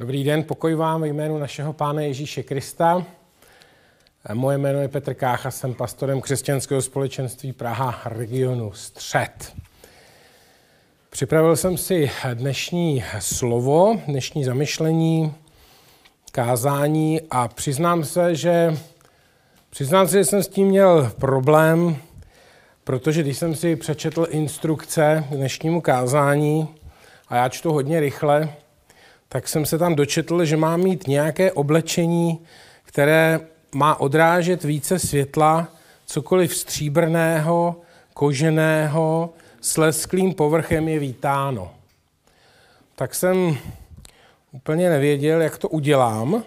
Dobrý den, pokoj vám ve jménu našeho Pána Ježíše Krista. Moje jméno je Petr Kácha, jsem pastorem křesťanského společenství Praha regionu Střed. Připravil jsem si dnešní slovo, dnešní zamyšlení, kázání a přiznám se, že přiznám se, že jsem s tím měl problém, protože když jsem si přečetl instrukce k dnešnímu kázání, a já čtu hodně rychle, tak jsem se tam dočetl, že má mít nějaké oblečení, které má odrážet více světla, cokoliv stříbrného, koženého, s lesklým povrchem je vítáno. Tak jsem úplně nevěděl, jak to udělám.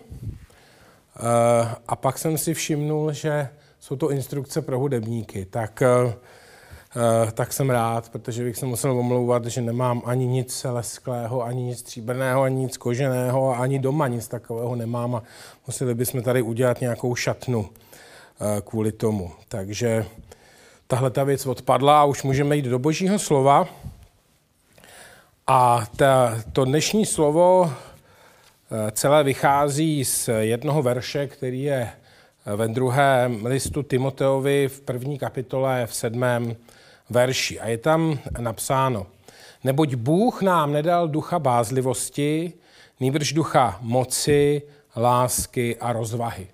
Eh, a pak jsem si všimnul, že jsou to instrukce pro hudebníky. Tak eh, tak jsem rád, protože bych se musel omlouvat, že nemám ani nic lesklého, ani nic stříbrného, ani nic koženého, ani doma nic takového nemám a museli bychom tady udělat nějakou šatnu eh, kvůli tomu. Takže tahle ta věc odpadla a už můžeme jít do božího slova. A ta, to dnešní slovo eh, celé vychází z jednoho verše, který je ve druhém listu Timoteovi v první kapitole v sedmém verši a je tam napsáno, neboť Bůh nám nedal ducha bázlivosti, nýbrž ducha moci, lásky a rozvahy.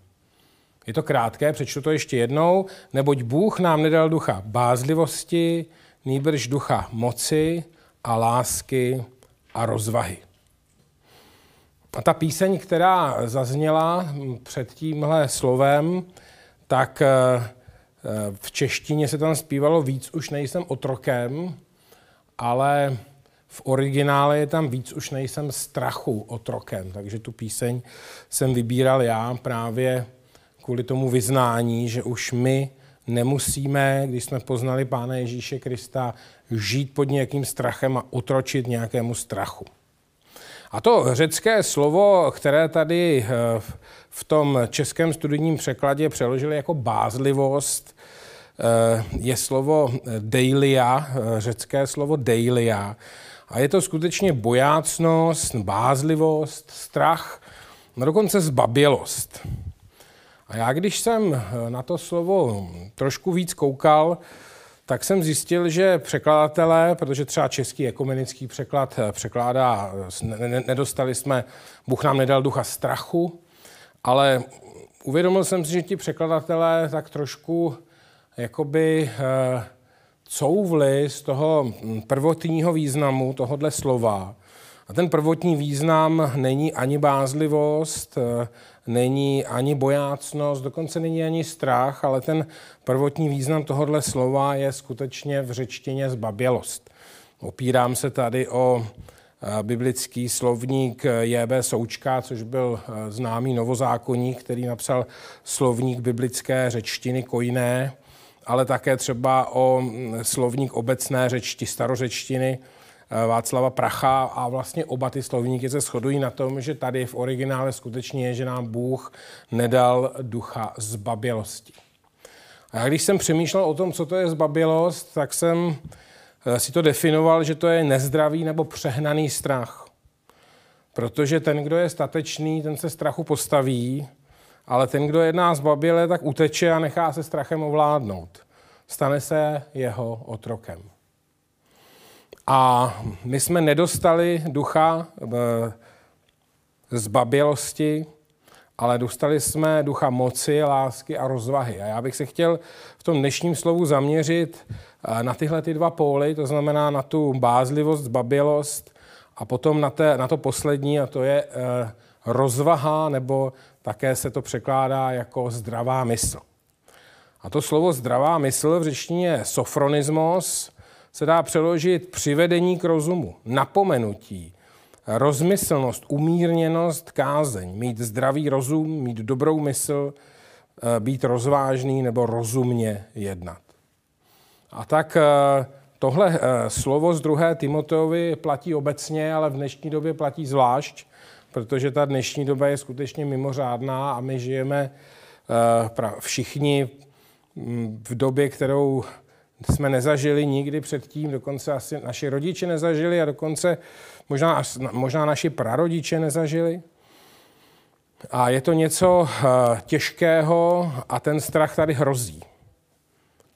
Je to krátké, přečtu to ještě jednou. Neboť Bůh nám nedal ducha bázlivosti, nýbrž ducha moci a lásky a rozvahy. A ta píseň, která zazněla před tímhle slovem, tak eh, v češtině se tam zpívalo víc, už nejsem otrokem, ale v originále je tam víc, už nejsem strachu otrokem. Takže tu píseň jsem vybíral já právě kvůli tomu vyznání, že už my nemusíme, když jsme poznali Pána Ježíše Krista, žít pod nějakým strachem a otročit nějakému strachu. A to řecké slovo, které tady eh, v tom českém studijním překladě přeložili jako bázlivost, eh, je slovo deilia, eh, řecké slovo deilia. A je to skutečně bojácnost, bázlivost, strach, no dokonce zbabělost. A já, když jsem na to slovo trošku víc koukal, tak jsem zjistil, že překladatelé, protože třeba český ekumenický překlad eh, překládá, nedostali jsme, Bůh nám nedal ducha strachu, ale uvědomil jsem si, že ti překladatelé tak trošku jakoby eh, couvli z toho hm, prvotního významu tohohle slova. A ten prvotní význam není ani bázlivost, eh, není ani bojácnost, dokonce není ani strach, ale ten prvotní význam tohohle slova je skutečně v řečtině zbabělost. Opírám se tady o eh, biblický slovník J.B. Součka, což byl eh, známý novozákonník, který napsal slovník biblické řečtiny kojné, ale také třeba o hm, slovník obecné řečti, starořečtiny, Václava Pracha a vlastně oba ty slovníky se shodují na tom, že tady v originále skutečně je, že nám Bůh nedal ducha zbabělosti. A já když jsem přemýšlel o tom, co to je zbabělost, tak jsem eh, si to definoval, že to je nezdravý nebo přehnaný strach. Protože ten, kdo je statečný, ten se strachu postaví, ale ten, kdo jedná zbaběle, tak uteče a nechá se strachem ovládnout. Stane se jeho otrokem. A my jsme nedostali ducha eh, zbabělosti, ale dostali jsme ducha moci, lásky a rozvahy. A já bych se chtěl v tom dnešním slovu zaměřit eh, na tyhle ty dva póly, to znamená na tu bázlivost, zbabělost a potom na, té, na to poslední, a to je eh, rozvaha, nebo také se to překládá jako zdravá mysl. A to slovo zdravá mysl v řečtině je sofronismos, se dá přeložit přivedení k rozumu, napomenutí, rozmyslnost, umírněnost, kázeň, mít zdravý rozum, mít dobrou mysl, eh, být rozvážný nebo rozumně jednat. A tak eh, tohle eh, slovo z druhé Timoteovi platí obecně, ale v dnešní době platí zvlášť, protože ta dnešní doba je skutečně mimořádná a my žijeme všichni mm, v době, kterou jsme nezažili nikdy předtím, dokonce asi naši rodiče nezažili a dokonce možná, možná naši prarodiče nezažili. A je to něco eh, těžkého a ten strach tady hrozí.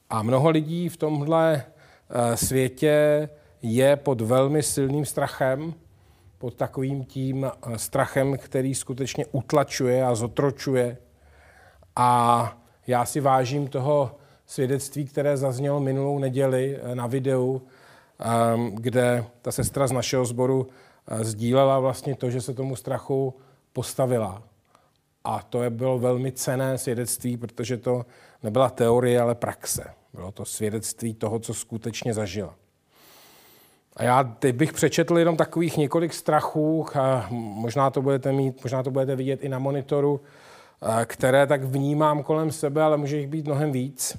A mnoho lidí v tomhle eh, světě je pod velmi silným strachem, pod takovým tím eh, strachem, který skutečně utlačuje a zotročuje. A já si vážím toho svědectví, které zaznělo minulou neděli na videu, kde ta sestra z našeho sboru sdílela vlastně to, že se tomu strachu postavila a to je bylo velmi cené svědectví, protože to nebyla teorie, ale praxe. Bylo to svědectví toho, co skutečně zažila. A já teď bych přečetl jenom takových několik strachů, a možná to budete mít, možná to budete vidět i na monitoru, které tak vnímám kolem sebe, ale může jich být mnohem víc.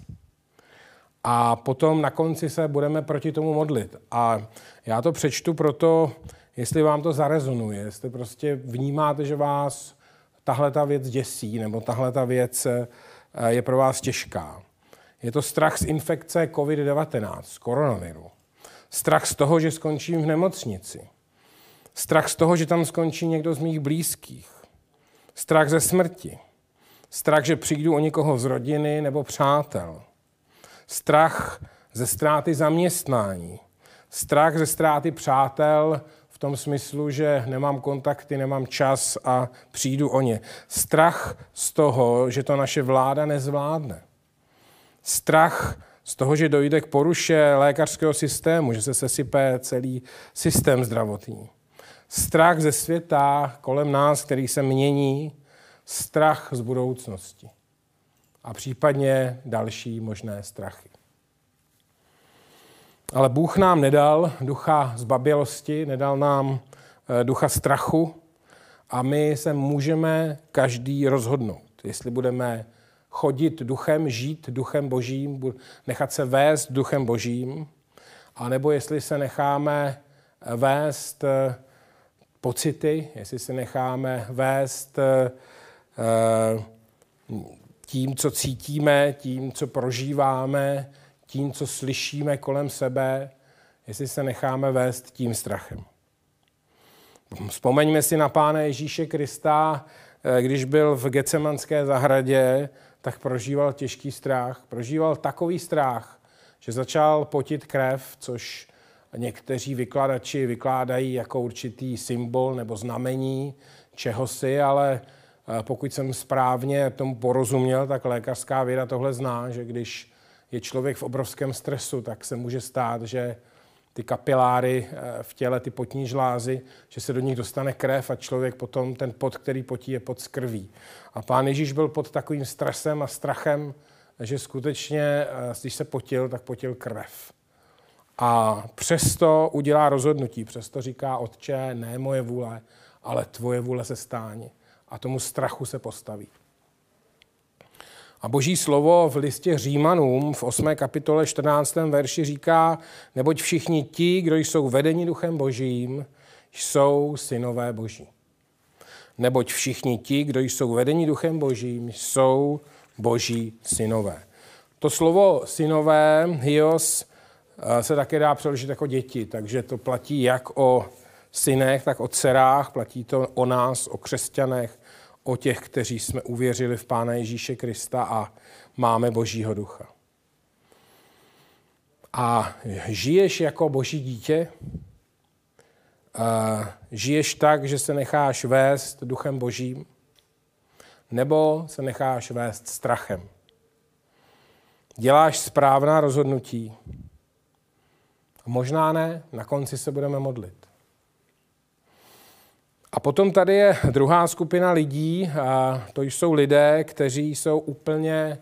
A potom na konci se budeme proti tomu modlit. A já to přečtu proto, jestli vám to zarezonuje, jestli prostě vnímáte, že vás tahle ta věc děsí, nebo tahle ta věc eh, je pro vás těžká. Je to strach z infekce COVID-19, z koronaviru. Strach z toho, že skončím v nemocnici. Strach z toho, že tam skončí někdo z mých blízkých. Strach ze smrti. Strach, že přijdu o někoho z rodiny nebo přátel. Strach ze ztráty zaměstnání. Strach ze ztráty přátel tom smyslu, že nemám kontakty, nemám čas a přijdu o ně. Strach z toho, že to naše vláda nezvládne. Strach z toho, že dojde k poruše lékařského systému, že se sesype celý systém zdravotní. Strach ze světa kolem nás, který se mění, strach z budoucnosti a případně další možné strachy. Ale Bůh nám nedal ducha zbabělosti, nedal nám eh, ducha strachu a my se můžeme každý rozhodnout, jestli budeme chodit duchem, žít duchem božím, nechat se vést duchem božím, anebo jestli se necháme eh, vést eh, pocity, jestli se necháme vést tím, co cítíme, tím, co prožíváme, tím, co slyšíme kolem sebe, jestli se necháme vést tím strachem. Vzpomeňme si na Pána Ježíše Krista, eh, když byl v Gecemanské zahradě, tak prožíval těžký strach. Prožíval takový strach, že začal potit krev, což někteří vykladači vykládají jako určitý symbol nebo znamení čehosi, ale pokud jsem správně tomu porozuměl, tak lékařská věda tohle zná, že když je člověk v obrovském stresu, tak se může stát, že ty kapiláry eh, v těle, ty potní žlázy, že se do nich dostane krev a člověk potom ten pot, který potí, je pod skrví. A pán Ježíš byl pod takovým stresem a strachem, že skutečně, eh, když se potil, tak potil krev. A přesto udělá rozhodnutí, přesto říká, otče, ne moje vůle, ale tvoje vůle se stání. A tomu strachu se postaví. A boží slovo v listě Římanům v 8. kapitole 14. verši říká, neboť všichni ti, kdo jsou vedeni duchem božím, jsou synové boží. Neboť všichni ti, kdo jsou vedeni duchem božím, jsou boží synové. To slovo synové, hios, eh, se také dá přeložit jako děti, takže to platí jak o synech, tak o dcerách, platí to o nás, o křesťanech, o těch, kteří jsme uvěřili v Pána Ježíše Krista a máme Božího ducha. A žiješ jako Boží dítě? Žiješ tak, že se necháš vést duchem Božím? Nebo se necháš vést strachem? Děláš správná rozhodnutí? Možná ne, na konci se budeme modlit. A potom tady je druhá skupina lidí, a to jsou lidé, kteří jsou úplně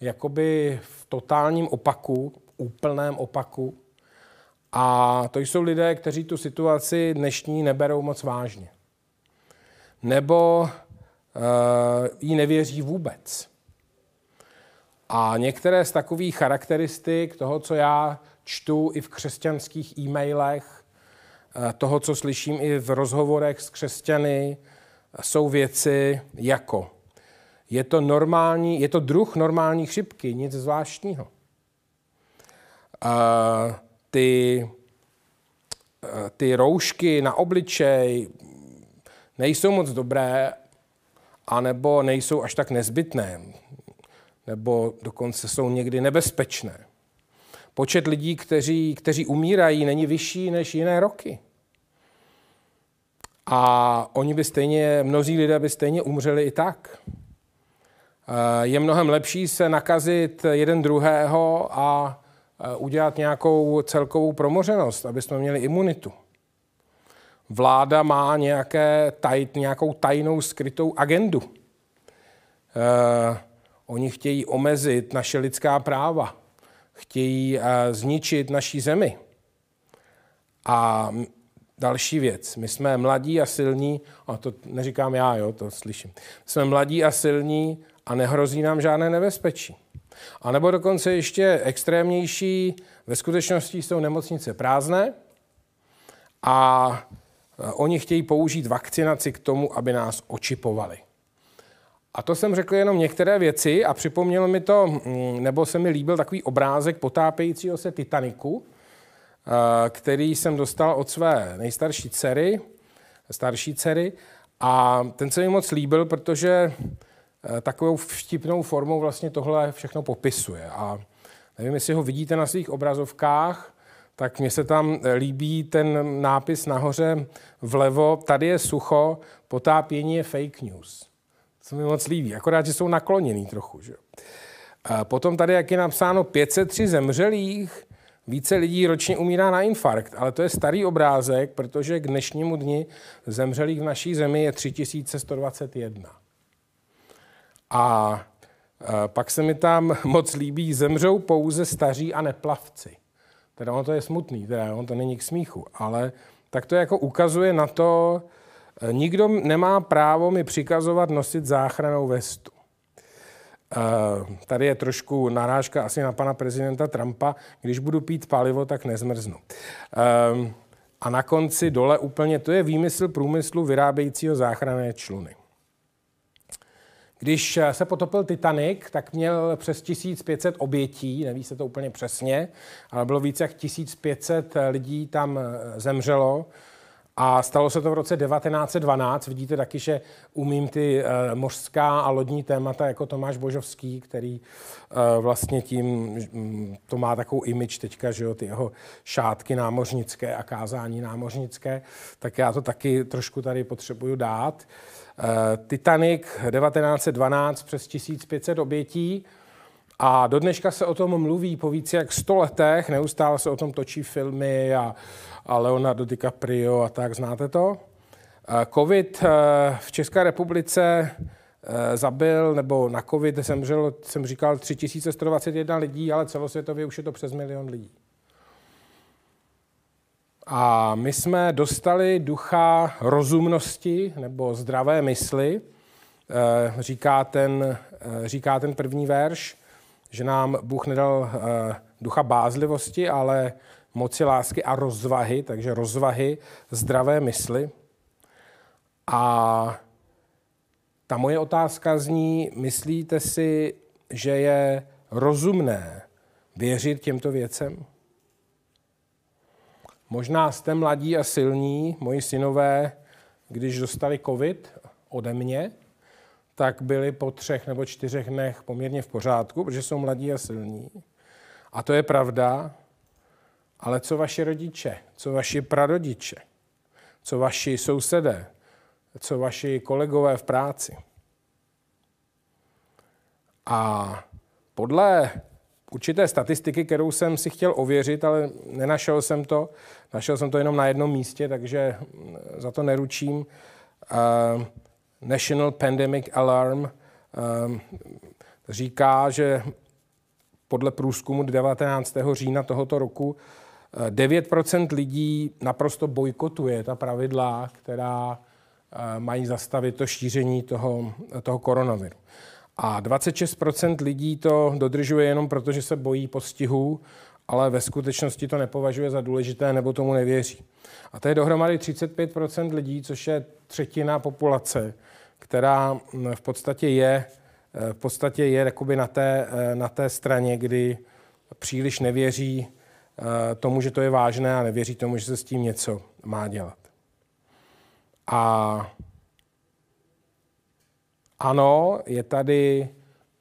jakoby v totálním opaku, úplném opaku. A to jsou lidé, kteří tu situaci dnešní neberou moc vážně. Nebo uh, jí nevěří vůbec. A některé z takových charakteristik toho, co já čtu i v křesťanských e-mailech, toho, co slyším i v rozhovorech s křesťany, jsou věci jako je to normální, je to druh normální chřipky, nic zvláštního. ty, ty roušky na obličej nejsou moc dobré, anebo nejsou až tak nezbytné, nebo dokonce jsou někdy nebezpečné. Počet lidí, kteří, kteří umírají, není vyšší než jiné roky. A oni by stejně, mnozí lidé by stejně umřeli i tak. Eh, je mnohem lepší se nakazit jeden druhého a eh, udělat nějakou celkovou promořenost, aby jsme měli imunitu. Vláda má nějaké taj, nějakou tajnou skrytou agendu. Eh, oni chtějí omezit naše lidská práva, chtějí eh, zničit naší zemi. A další věc, my jsme mladí a silní, a to neříkám já, jo, to slyším. Jsme mladí a silní a nehrozí nám žádné nebezpečí. A nebo dokonce ještě extrémnější, ve skutečnosti jsou nemocnice prázdné a eh, oni chtějí použít vakcinaci k tomu, aby nás očipovali. A to jsem řekl jenom některé věci a připomnělo mi to, mm, nebo se mi líbil takový obrázek potápějícího se Titaniku, eh, který jsem dostal od své nejstarší dcery, starší dcery, a ten se mi moc líbil, protože eh, takovou vtipnou formou vlastně tohle všechno popisuje. A nevím, jestli ho vidíte na svých obrazovkách, tak mně se tam líbí ten nápis nahoře vlevo, tady je sucho, potápění je fake news. To mi moc líbí, akorát, že jsou nakloněný trochu. Že? A potom tady, jak je napsáno 503 zemřelých, více lidí ročně umírá na infarkt, ale to je starý obrázek, protože k dnešnímu dni zemřelých v naší zemi je 3121. A pak se mi tam moc líbí, zemřou pouze staří a neplavci. Teda ono to je smutný, teda ono to není k smíchu, ale tak to jako ukazuje na to, nikdo nemá právo mi přikazovat nosit záchranou vestu. Eh, tady je trošku narážka asi na pana prezidenta Trumpa. Když budu pít palivo, tak nezmrznu. Eh, a na konci dole úplně, to je výmysl průmyslu vyrábějícího záchranné čluny. Když se potopil Titanic, tak měl přes 1500 obětí, neví se to úplně přesně, ale bylo více jak 1500 lidí tam zemřelo. A stalo se to v roce 1912. Vidíte taky, že umím ty uh, mořská a lodní témata jako Tomáš Božovský, který uh, vlastně tím, um, to má takovou image teďka, že jo, ty jeho šátky námořnické a kázání námořnické, tak já to taky trošku tady potřebuju dát. Uh, Titanic 1912 přes 1500 obětí. A do dneška se o tom mluví po více jak 100 letech, neustále se o tom točí filmy a, a Leonardo DiCaprio a tak, znáte to? Eh, Covid eh, v České republice eh, zabil, nebo na covid zemřelo, jsem říkal, 3121 lidí, ale celosvětově už je to přes milion lidí. A my jsme dostali ducha rozumnosti nebo zdravé mysli, říká ten, říká ten první verš, že nám Bůh nedal ducha bázlivosti, ale moci lásky a rozvahy, takže rozvahy zdravé mysli. A ta moje otázka zní, myslíte si, že je rozumné věřit těmto věcem? Možná jste mladí a silní, moji synové, když dostali covid ode mě, tak byli po třech nebo čtyřech dnech poměrně v pořádku, protože jsou mladí a silní. A to je pravda, ale co vaši rodiče, co vaši prarodiče, co vaši sousedé, co vaši kolegové v práci. A podle určité statistiky, kterou jsem si chtěl ověřit, ale nenašel jsem to, našel jsem to jenom na jednom místě, takže za to neručím. Uh, National Pandemic Alarm uh, říká, že podle průzkumu 19. října tohoto roku 9% lidí naprosto bojkotuje ta pravidla, která eh, mají zastavit to šíření toho, toho koronaviru. A 26% lidí to dodržuje jenom proto, že se bojí postihů, ale ve skutečnosti to nepovažuje za důležité nebo tomu nevěří. A to je dohromady 35% lidí, což je třetina populace, která hm, v podstatě je, eh, v podstatě je na té, eh, na té straně, kdy příliš nevěří tomu, že to je vážné a nevěří tomu, že se s tím něco má dělat. A ano, je tady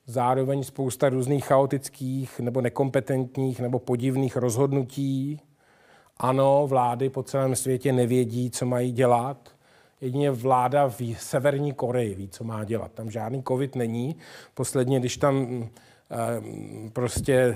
zároveň spousta různých chaotických nebo nekompetentních nebo podivných rozhodnutí. Ano, vlády po celém světě nevědí, co mají dělat. Jedině vláda v Severní Koreji ví, co má dělat. Tam žádný covid není. Posledně, když tam eh, prostě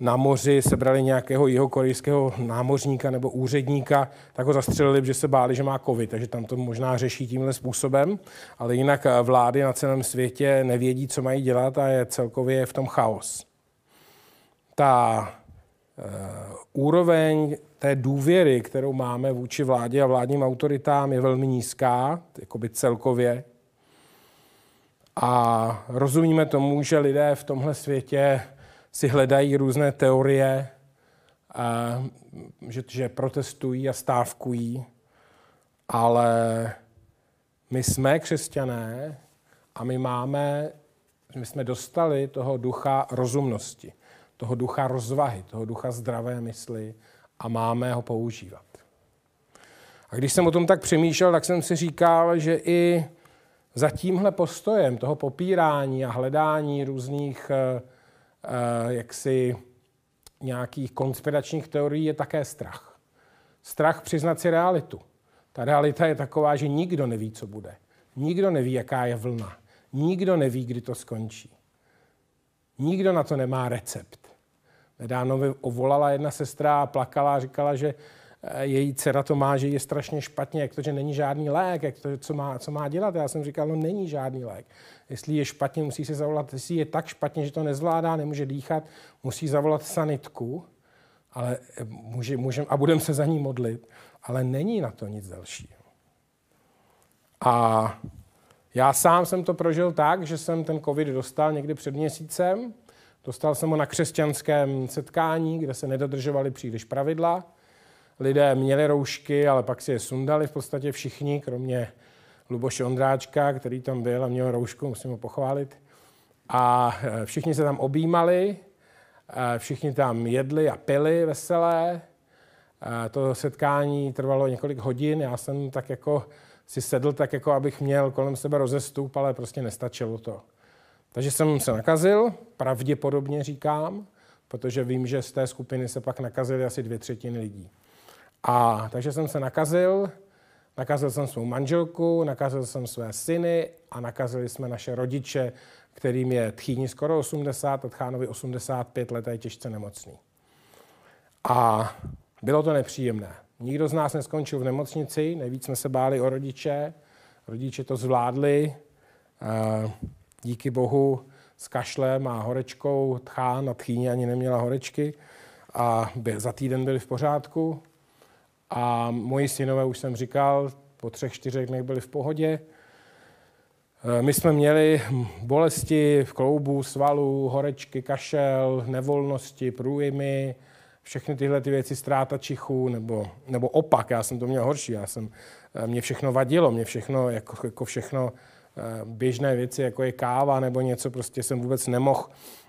na moři sebrali nějakého jihokorejského námořníka nebo úředníka, tak ho zastřelili, že se báli, že má covid, takže tam to možná řeší tímhle způsobem, ale jinak eh, vlády na celém světě nevědí, co mají dělat a je celkově v tom chaos. Ta uh, úroveň té důvěry, kterou máme vůči vládě a vládním autoritám, je velmi nízká, jakoby celkově. A rozumíme tomu, že lidé v tomhle světě si hledají různé teorie, a, že, že protestují a stávkují, ale my jsme křesťané a my máme, my jsme dostali toho ducha rozumnosti, toho ducha rozvahy, toho ducha zdravé mysli a máme ho používat. A když jsem o tom tak přemýšlel, tak jsem si říkal, že i za tímhle postojem toho popírání a hledání různých uh, Eh, jaksi nějakých konspiračních teorií je také strach. Strach přiznat si realitu. Ta realita je taková, že nikdo neví, co bude. Nikdo neví, jaká je vlna. Nikdo neví, kdy to skončí. Nikdo na to nemá recept. Nedávno ovolala jedna sestra a plakala a říkala, že Eh, její dcera to má, že je strašně špatně, jak to, že není žádný lék, jak to, co má, co má dělat. Já jsem říkal, no není žádný lék. Jestli je špatně, musí se zavolat, jestli je tak špatně, že to nezvládá, nemůže dýchat, musí zavolat sanitku, ale eh, může, můžem, a budeme se za ní modlit, ale není na to nic dalšího. A já sám jsem to prožil tak, že jsem ten covid dostal někdy před měsícem. Dostal jsem ho na křesťanském setkání, kde se nedodržovaly příliš pravidla lidé měli roušky, ale pak si je sundali v podstatě všichni, kromě Luboše Ondráčka, který tam byl a měl roušku, musím ho pochválit. A e, všichni se tam objímali, e, všichni tam jedli a pili veselé. E, to setkání trvalo několik hodin, já jsem tak jako si sedl tak, jako abych měl kolem sebe rozestup, ale prostě nestačilo to. Takže jsem se nakazil, pravděpodobně říkám, protože vím, že z té skupiny se pak nakazily asi dvě třetiny lidí. A takže jsem se nakazil, nakazil jsem svou manželku, nakazil jsem své syny a nakazili jsme naše rodiče, kterým je tchýni skoro 80 a tchánovi 85 let a je těžce nemocný. A bylo to nepříjemné. Nikdo z nás neskončil v nemocnici, nejvíc jsme se báli o rodiče. Rodiče to zvládli, díky bohu s kašlem a horečkou tchán a tchýně ani neměla horečky a za týden byli v pořádku. A moji synové, už jsem říkal, po třech, čtyřech dnech byli v pohodě. E, my jsme měli bolesti v kloubu, svalu, horečky, kašel, nevolnosti, průjmy, všechny tyhle ty věci, ztráta čichu, nebo, nebo opak, já jsem to měl horší, já jsem, e, mě všechno vadilo, mě všechno, jako, jako všechno běžné věci, jako je káva nebo něco, prostě jsem vůbec nemohl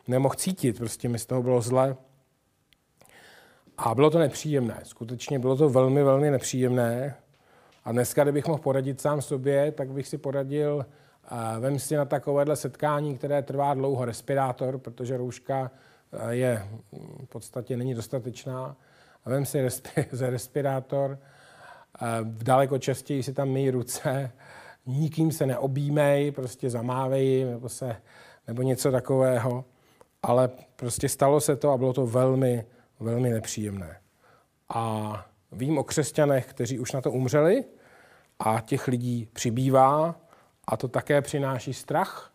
nemohl cítit, prostě mi z toho bylo zle. A bylo to nepříjemné. Skutečně bylo to velmi, velmi nepříjemné. A dneska, kdybych mohl poradit sám sobě, tak bych si poradil, vem si na takovéhle setkání, které trvá dlouho, respirátor, protože rouška je v podstatě není dostatečná. A vem si respi- respirátor, daleko častěji si tam myj ruce, nikým se neobjímej, prostě zamávej nebo, se, nebo něco takového. Ale prostě stalo se to a bylo to velmi, velmi nepříjemné. A vím o křesťanech, kteří už na to umřeli a těch lidí přibývá a to také přináší strach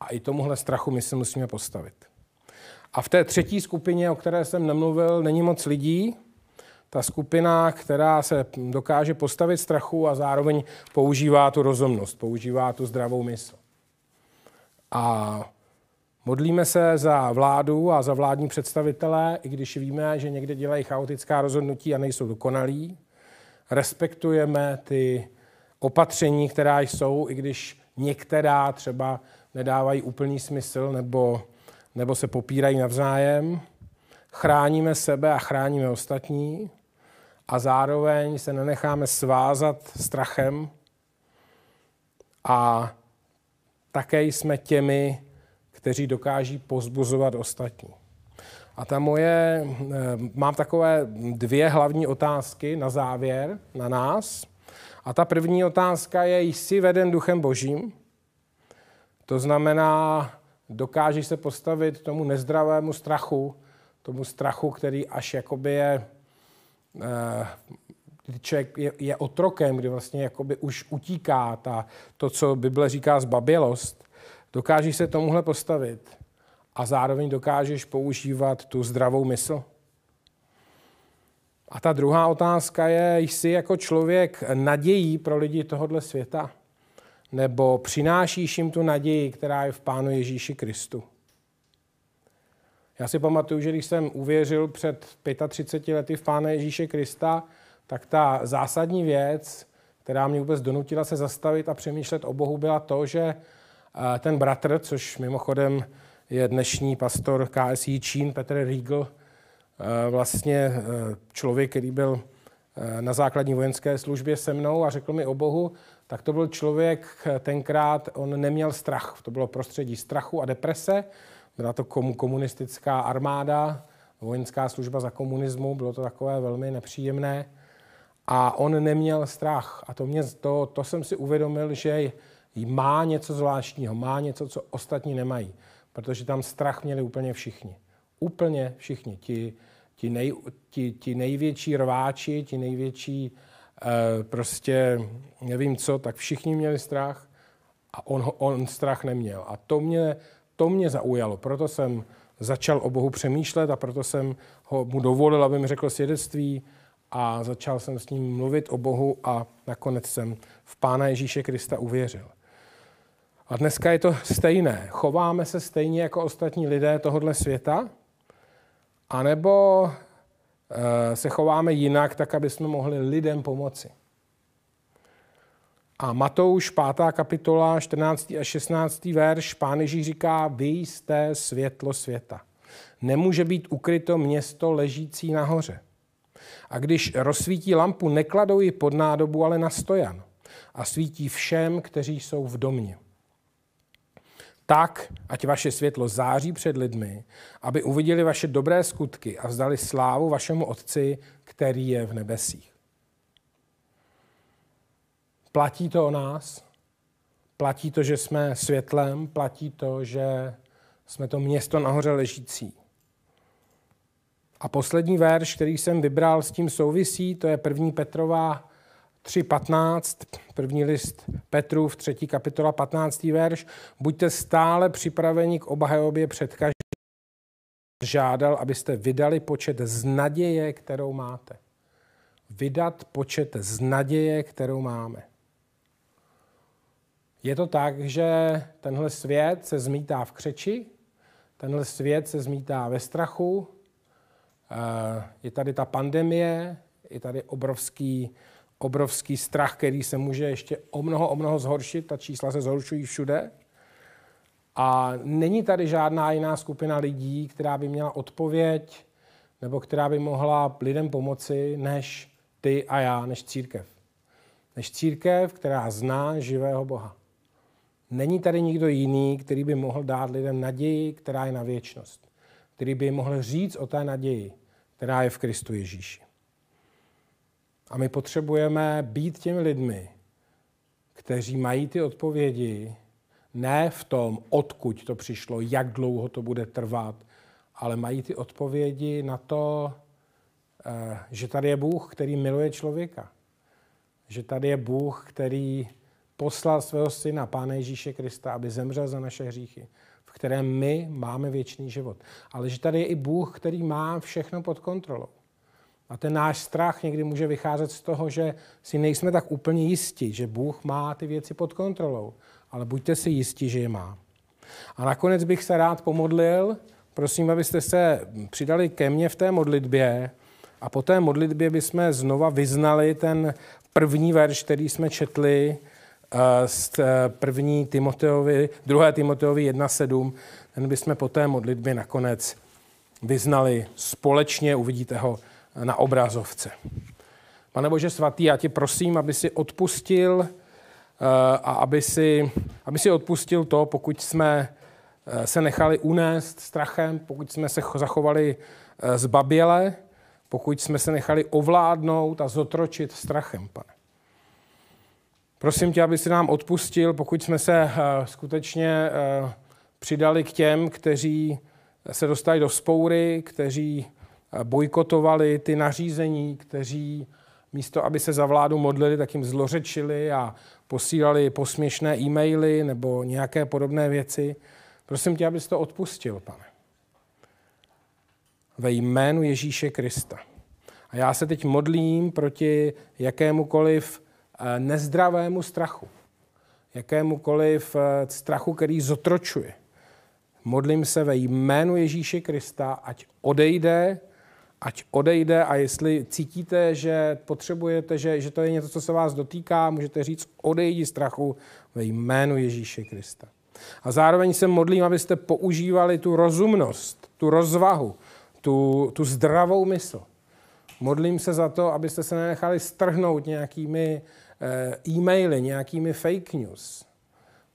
a i tomuhle strachu my se musíme postavit. A v té třetí skupině, o které jsem nemluvil, není moc lidí. Ta skupina, která se dokáže postavit strachu a zároveň používá tu rozumnost, používá tu zdravou mysl. A Modlíme se za vládu a za vládní představitelé, i když víme, že někde dělají chaotická rozhodnutí a nejsou dokonalí. Respektujeme ty opatření, která jsou, i když některá třeba nedávají úplný smysl nebo, nebo se popírají navzájem. chráníme sebe a chráníme ostatní a zároveň se nenecháme svázat strachem a také jsme těmi, kteří dokáží pozbuzovat ostatní. A ta moje, eh, mám takové dvě hlavní otázky na závěr, na nás. A ta první otázka je, jsi veden duchem božím? To znamená, dokážeš se postavit tomu nezdravému strachu, tomu strachu, který až jakoby je, kdy člověk je, je otrokem, kdy vlastně jakoby už utíká ta, to, co Bible říká zbabělost, dokážeš se tomuhle postavit a zároveň dokážeš používat tu zdravou mysl? A ta druhá otázka je, jsi jako člověk nadějí pro lidi tohohle světa? Nebo přinášíš jim tu naději, která je v Pánu Ježíši Kristu? Já si pamatuju, že když jsem uvěřil před 35 lety v Pána Ježíše Krista, tak ta zásadní věc, která mě vůbec donutila se zastavit a přemýšlet o Bohu, byla to, že eh, ten bratr, což mimochodem je dnešní pastor KSI Čín, Petr Riegel, eh, vlastně eh, člověk, který byl na základní vojenské službě se mnou a řekl mi o Bohu, tak to byl člověk tenkrát, on neměl strach. To bylo prostředí strachu a deprese. Byla to komunistická armáda, vojenská služba za komunismu, bylo to takové velmi nepříjemné. A on neměl strach. A to, mě, to, to jsem si uvědomil, že má něco zvláštního, má něco, co ostatní nemají. Protože tam strach měli úplně všichni. Úplně všichni. Ti, ti, nej, ti, ti největší rváči, ti největší eh, prostě nevím co, tak všichni měli strach a on, on strach neměl. A to mě, to mě zaujalo. Proto jsem začal o Bohu přemýšlet a proto jsem ho mu dovolil, aby mi řekl svědectví a začal jsem s ním mluvit o Bohu a nakonec jsem v Pána Ježíše Krista uvěřil. A dneska je to stejné. Chováme se stejně jako ostatní lidé tohohle světa, anebo eh, se chováme jinak, tak aby jsme mohli lidem pomoci. A Matouš, 5. kapitola, 14. a 16. verš, pán Ježíš říká, vy jste světlo světa. Nemůže být ukryto město ležící nahoře. A když rozsvítí lampu, nekladou ji pod nádobu, ale na stojan. A svítí všem, kteří jsou v domě. Tak, ať vaše světlo září před lidmi, aby uviděli vaše dobré skutky a vzdali slávu vašemu Otci, který je v nebesích. Platí to o nás? Platí to, že jsme světlem? Platí to, že jsme to město nahoře ležící? A poslední verš, který jsem vybral s tím souvisí, to je první Petrová 3.15, první list Petrův, třetí kapitola, 15. verš. Buďte stále připraveni k obhajobě před každým. Žádal, abyste vydali počet z naděje, kterou máte. Vydat počet z naděje, kterou máme. Je to tak, že tenhle svět se zmítá v křeči, tenhle svět se zmítá ve strachu, eh, je tady ta pandemie, je tady obrovský, obrovský strach, který se může ještě o mnoho, o mnoho zhoršit, ta čísla se zhoršují všude. A není tady žádná jiná skupina lidí, která by měla odpověď nebo která by mohla lidem pomoci, než ty a já, než církev. Než církev, která zná živého Boha. Není tady nikdo jiný, který by mohl dát lidem naději, která je na věčnost. Který by mohl říct o té naději, která je v Kristu Ježíši. A my potřebujeme být těmi lidmi, kteří mají ty odpovědi, ne v tom, odkud to přišlo, jak dlouho to bude trvat, ale mají ty odpovědi na to, eh, že tady je Bůh, který miluje člověka. Že tady je Bůh, který poslal svého syna, Pána Ježíše Krista, aby zemřel za naše hříchy, v kterém my máme věčný život. Ale že tady je i Bůh, který má všechno pod kontrolou. A ten náš strach někdy může vycházet z toho, že si nejsme tak úplně jistí, že Bůh má ty věci pod kontrolou. Ale buďte si jistí, že je má. A nakonec bych se rád pomodlil. Prosím, abyste se přidali ke mně v té modlitbě. A po té modlitbě bychom znova vyznali ten první verš, který jsme četli z eh, první Timoteovi, druhé Timoteovi 1.7, ten bychom po té modlitbě nakonec vyznali společně, uvidíte ho na obrazovce. Pane Bože svatý, já tě prosím, aby si odpustil eh, a aby si, aby si odpustil to, pokud jsme eh, se nechali unést strachem, pokud jsme se zachovali eh, zbaběle, pokud jsme se nechali ovládnout a zotročit strachem, pane. Prosím tě, aby si nám odpustil, pokud jsme se skutečně přidali k těm, kteří se dostali do spoury, kteří bojkotovali ty nařízení, kteří místo, aby se za vládu modlili, tak jim zlořečili a posílali posměšné e-maily nebo nějaké podobné věci. Prosím tě, abys to odpustil, pane. Ve jménu Ježíše Krista. A já se teď modlím proti jakémukoliv eh, nezdravému strachu. Jakémukoliv eh, strachu, který zotročuje. Modlím se ve jménu Ježíše Krista, ať odejde ať odejde a jestli cítíte, že potřebujete, že, že to je něco, co se vás dotýká, můžete říct odejdi strachu ve jménu Ježíše Krista. A zároveň se modlím, abyste používali tu rozumnost, tu rozvahu, tu, tu zdravou mysl. Modlím se za to, abyste se nenechali strhnout nějakými eh, e-maily, nějakými fake news.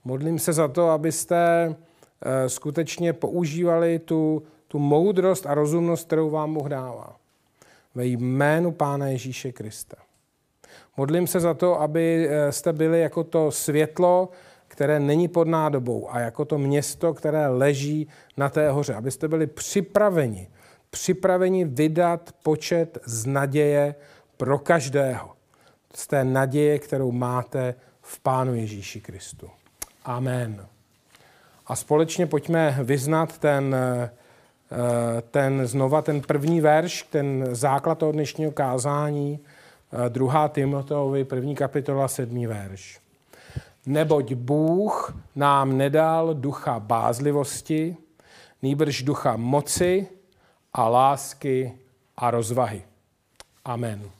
Modlím se za to, abyste eh, skutečně používali tu, tu moudrost a rozumnost, kterou vám Bůh dává. Ve jménu Pána Ježíše Krista. Modlím se za to, aby eh, byli jako to světlo, které není pod nádobou a jako to město, které leží na té hoře. Abyste byli připraveni, připraveni vydat počet z naděje pro každého. Z té naděje, kterou máte v Pánu Ježíši Kristu. Amen. A společně pojďme vyznat ten eh, ten znova ten první verš, ten základ toho dnešního kázání, eh, druhá Timoteovi, první kapitola, sedmý verš. Neboť Bůh nám nedal ducha bázlivosti, nýbrž ducha moci a lásky a rozvahy. Amen.